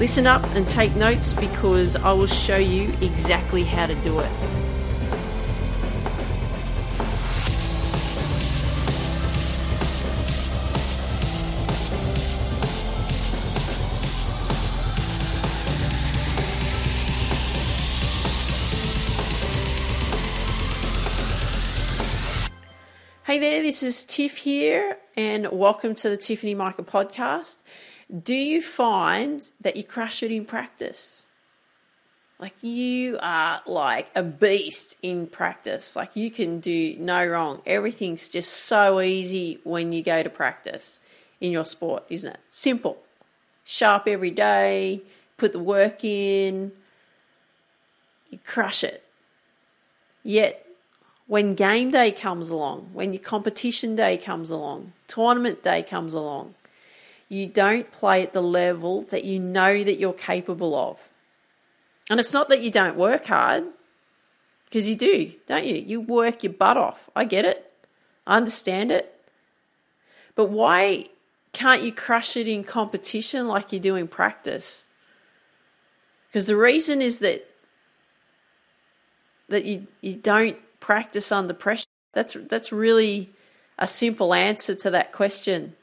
Listen up and take notes because I will show you exactly how to do it. Hey there, this is Tiff here, and welcome to the Tiffany Mika podcast. Do you find that you crush it in practice? Like you are like a beast in practice. Like you can do no wrong. Everything's just so easy when you go to practice in your sport, isn't it? Simple. Sharp every day, put the work in, you crush it. Yet when game day comes along, when your competition day comes along, tournament day comes along, you don't play at the level that you know that you're capable of. And it's not that you don't work hard, because you do, don't you? You work your butt off. I get it. I understand it. But why can't you crush it in competition like you do in practice? Because the reason is that that you, you don't practice under pressure? That's that's really a simple answer to that question.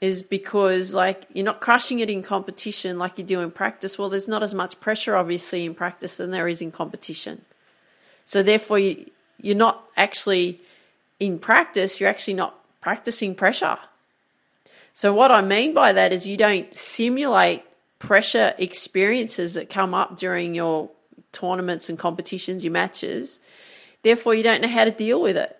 Is because like you're not crushing it in competition like you do in practice. Well, there's not as much pressure obviously in practice than there is in competition. So therefore you you're not actually in practice, you're actually not practicing pressure. So what I mean by that is you don't simulate pressure experiences that come up during your tournaments and competitions, your matches. Therefore, you don't know how to deal with it.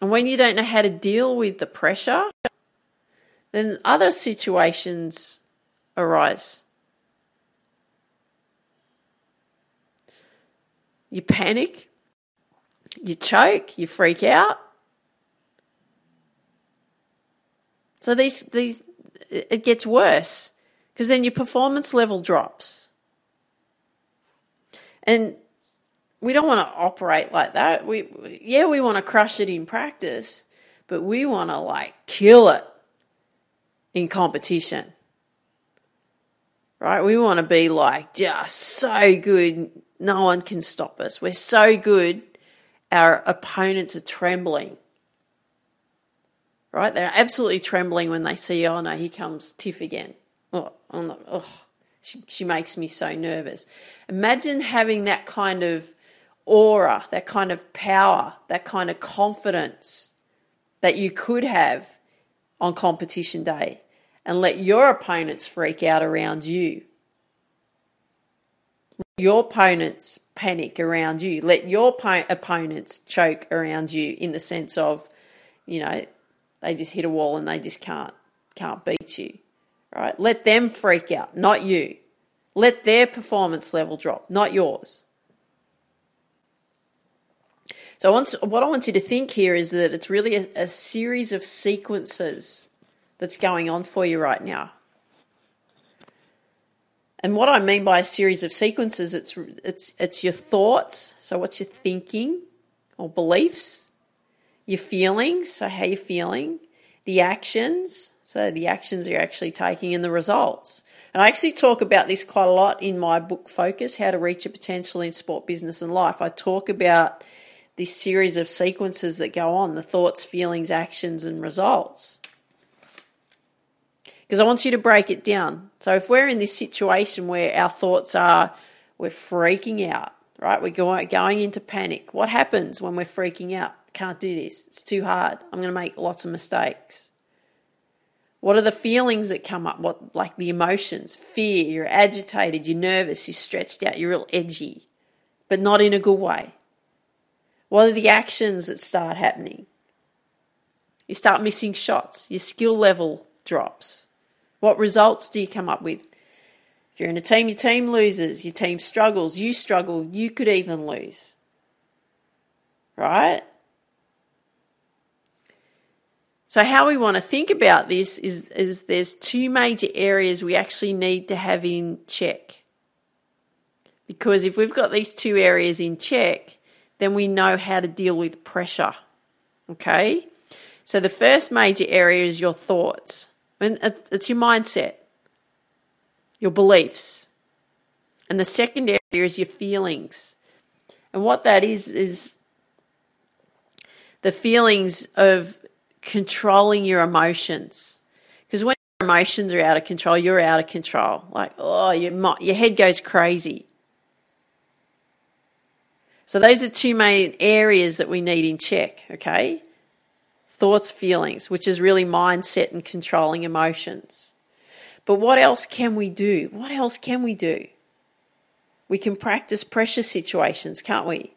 And when you don't know how to deal with the pressure, then other situations arise. You panic, you choke, you freak out. So these these it gets worse because then your performance level drops. And we don't want to operate like that. We yeah, we want to crush it in practice, but we want to like kill it in competition. Right? We want to be like just so good, no one can stop us. We're so good, our opponents are trembling. Right? They're absolutely trembling when they see, oh no, here comes Tiff again. Oh, I'm not, oh she, she makes me so nervous. Imagine having that kind of aura, that kind of power, that kind of confidence that you could have on competition day and let your opponents freak out around you. Your opponents panic around you. Let your po- opponents choke around you in the sense of, you know, they just hit a wall and they just can't can't beat you. Right? Let them freak out, not you. Let their performance level drop, not yours. So, what I want you to think here is that it's really a, a series of sequences that's going on for you right now. And what I mean by a series of sequences, it's it's it's your thoughts. So what's you're thinking or beliefs, your feelings. So how you're feeling, the actions. So the actions you're actually taking, and the results. And I actually talk about this quite a lot in my book Focus: How to Reach Your Potential in Sport, Business, and Life. I talk about this series of sequences that go on the thoughts, feelings, actions, and results. Because I want you to break it down. So if we're in this situation where our thoughts are, we're freaking out, right? We're going, going into panic. What happens when we're freaking out? Can't do this. It's too hard. I'm going to make lots of mistakes. What are the feelings that come up? What, like the emotions? Fear, you're agitated, you're nervous, you're stretched out, you're real edgy, but not in a good way. What are the actions that start happening? You start missing shots, your skill level drops. What results do you come up with? If you're in a team, your team loses, your team struggles, you struggle, you could even lose. Right? So, how we want to think about this is, is there's two major areas we actually need to have in check. Because if we've got these two areas in check, then we know how to deal with pressure. Okay? So, the first major area is your thoughts, and it's your mindset, your beliefs. And the second area is your feelings. And what that is, is the feelings of controlling your emotions. Because when your emotions are out of control, you're out of control. Like, oh, your, your head goes crazy. So, those are two main areas that we need in check, okay? Thoughts, feelings, which is really mindset and controlling emotions. But what else can we do? What else can we do? We can practice pressure situations, can't we?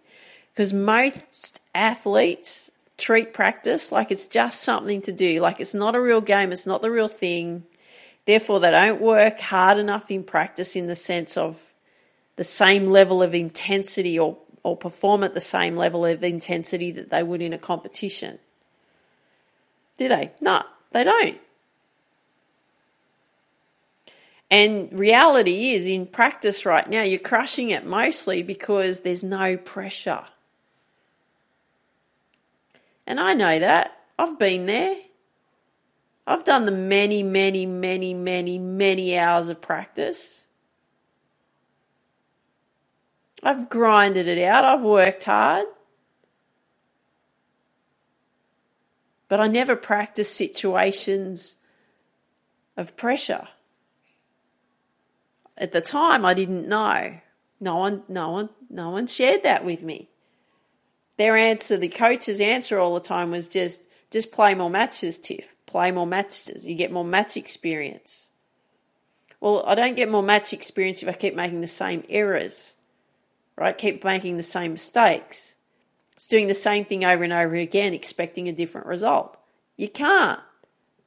Because most athletes treat practice like it's just something to do, like it's not a real game, it's not the real thing. Therefore, they don't work hard enough in practice in the sense of the same level of intensity or, or perform at the same level of intensity that they would in a competition. Do they? No, they don't. And reality is, in practice right now, you're crushing it mostly because there's no pressure. And I know that. I've been there. I've done the many, many, many, many, many hours of practice. I've grinded it out. I've worked hard. But I never practiced situations of pressure. At the time I didn't know. No one no one no one shared that with me their answer, the coach's answer all the time was just just play more matches, Tiff. Play more matches. You get more match experience. Well, I don't get more match experience if I keep making the same errors, right? Keep making the same mistakes. It's doing the same thing over and over again, expecting a different result. You can't.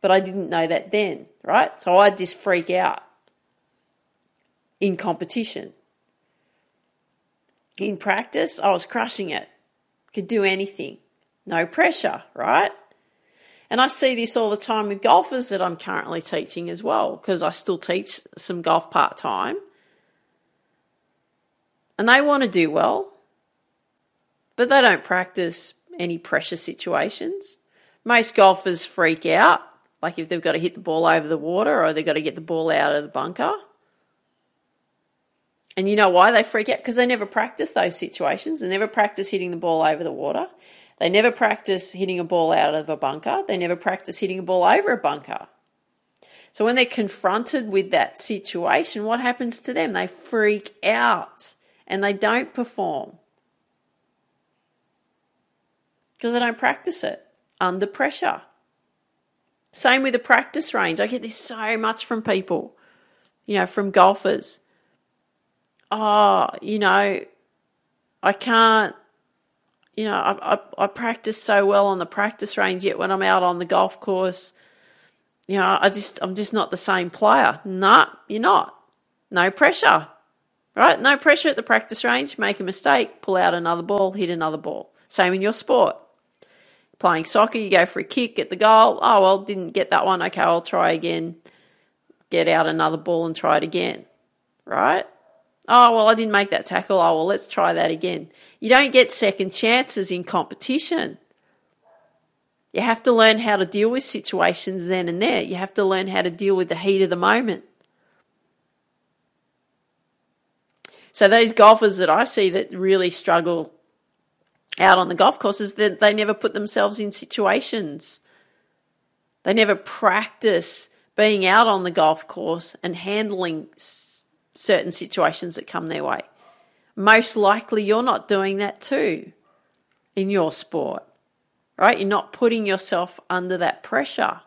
But I didn't know that then, right? So I just freak out in competition. In practice, I was crushing it could do anything. No pressure, right? And I see this all the time with golfers that I'm currently teaching as well, because I still teach some golf part time. And they want to do well, but they don't practice any pressure situations. Most golfers freak out, like if they've got to hit the ball over the water or they've got to get the ball out of the bunker. And you know why they freak out? Because they never practice those situations. They never practice hitting the ball over the water. They never practice hitting a ball out of a bunker. They never practice hitting a ball over a bunker. So when they're confronted with that situation, what happens to them? They freak out and they don't perform because they don't practice it under pressure. Same with the practice range. I get this so much from people, you know, from golfers oh, you know, I can't, you know, I, I, I practice so well on the practice range, yet when I'm out on the golf course, you know, I just, I'm just not the same player. Nah, you're not. No pressure, right? No pressure at the practice range. Make a mistake, pull out another ball, hit another ball. Same in your sport. Playing soccer, you go for a kick, get the goal. Oh, well, didn't get that one. Okay, I'll try again. Get out another ball and try it again, right? Oh, well, I didn't make that tackle. Oh, well, let's try that again. You don't get second chances in competition. You have to learn how to deal with situations then and there. You have to learn how to deal with the heat of the moment. So, those golfers that I see that really struggle out on the golf courses, they, they never put themselves in situations. They never practice being out on the golf course and handling certain situations that come their way. Most likely, you're not doing that too in your sport, right? You're not putting yourself under that pressure.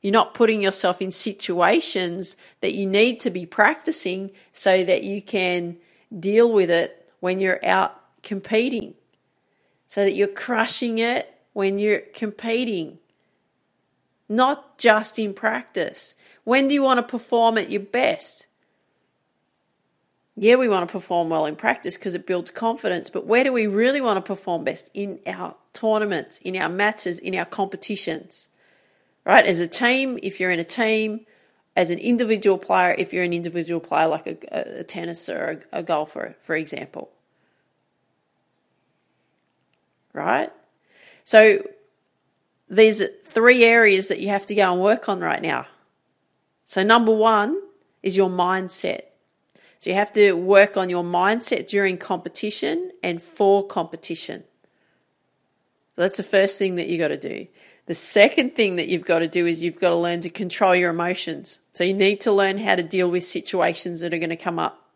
You're not putting yourself in situations that you need to be practicing so that you can deal with it when you're out competing, so that you're crushing it when you're competing, not just in practice. When do you want to perform at your best? Yeah, we want to perform well in practice because it builds confidence, but where do we really want to perform best? In our tournaments, in our matches, in our competitions. Right? As a team, if you're in a team, as an individual player, if you're an individual player like a, a tennis or a, a golfer, for example. Right? So, these three areas that you have to go and work on right now. So, number one is your mindset. So, you have to work on your mindset during competition and for competition. So that's the first thing that you got to do. The second thing that you've got to do is you've got to learn to control your emotions. So, you need to learn how to deal with situations that are going to come up.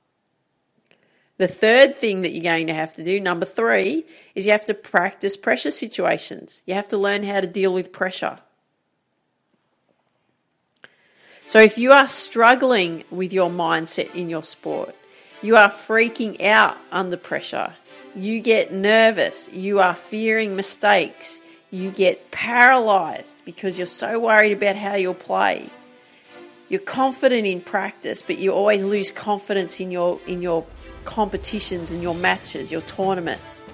The third thing that you're going to have to do, number three, is you have to practice pressure situations. You have to learn how to deal with pressure. So if you are struggling with your mindset in your sport, you are freaking out under pressure, you get nervous, you are fearing mistakes, you get paralyzed because you're so worried about how you'll play. You're confident in practice, but you always lose confidence in your in your competitions and your matches, your tournaments.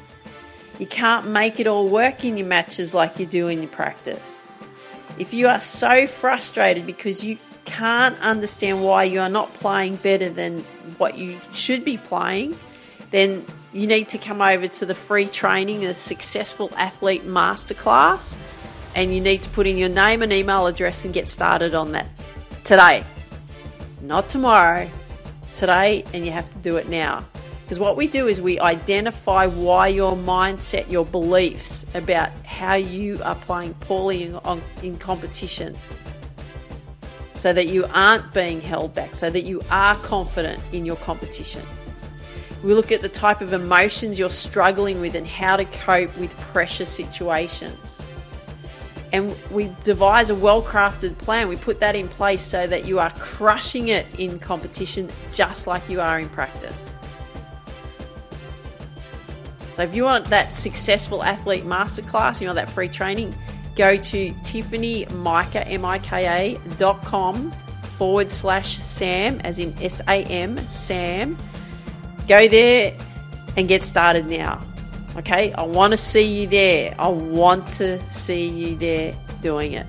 You can't make it all work in your matches like you do in your practice. If you are so frustrated because you can't understand why you are not playing better than what you should be playing, then you need to come over to the free training, the Successful Athlete Masterclass, and you need to put in your name and email address and get started on that today. Not tomorrow, today and you have to do it now. Because what we do is we identify why your mindset, your beliefs about how you are playing poorly in, on, in competition, so that you aren't being held back, so that you are confident in your competition. We look at the type of emotions you're struggling with and how to cope with pressure situations and we devise a well crafted plan. We put that in place so that you are crushing it in competition just like you are in practice. So, if you want that successful athlete masterclass, you want that free training, go to TiffanyMikaM.I.K.A. Dot com forward slash Sam, as in S A M, Sam. Go there and get started now. Okay, I want to see you there. I want to see you there doing it.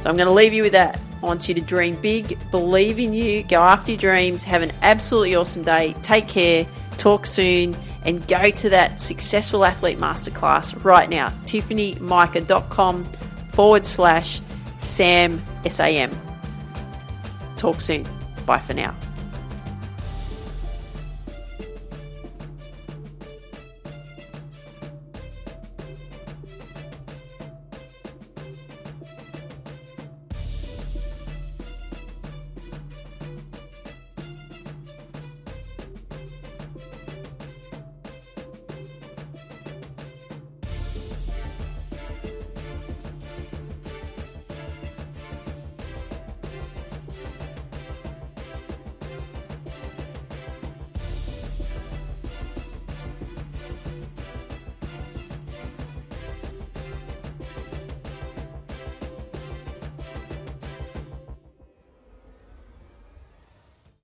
So I'm going to leave you with that. I want you to dream big, believe in you, go after your dreams, have an absolutely awesome day. Take care, talk soon, and go to that successful athlete masterclass right now. TiffanyMika.com forward slash Sam S A M. Talk soon. Bye for now.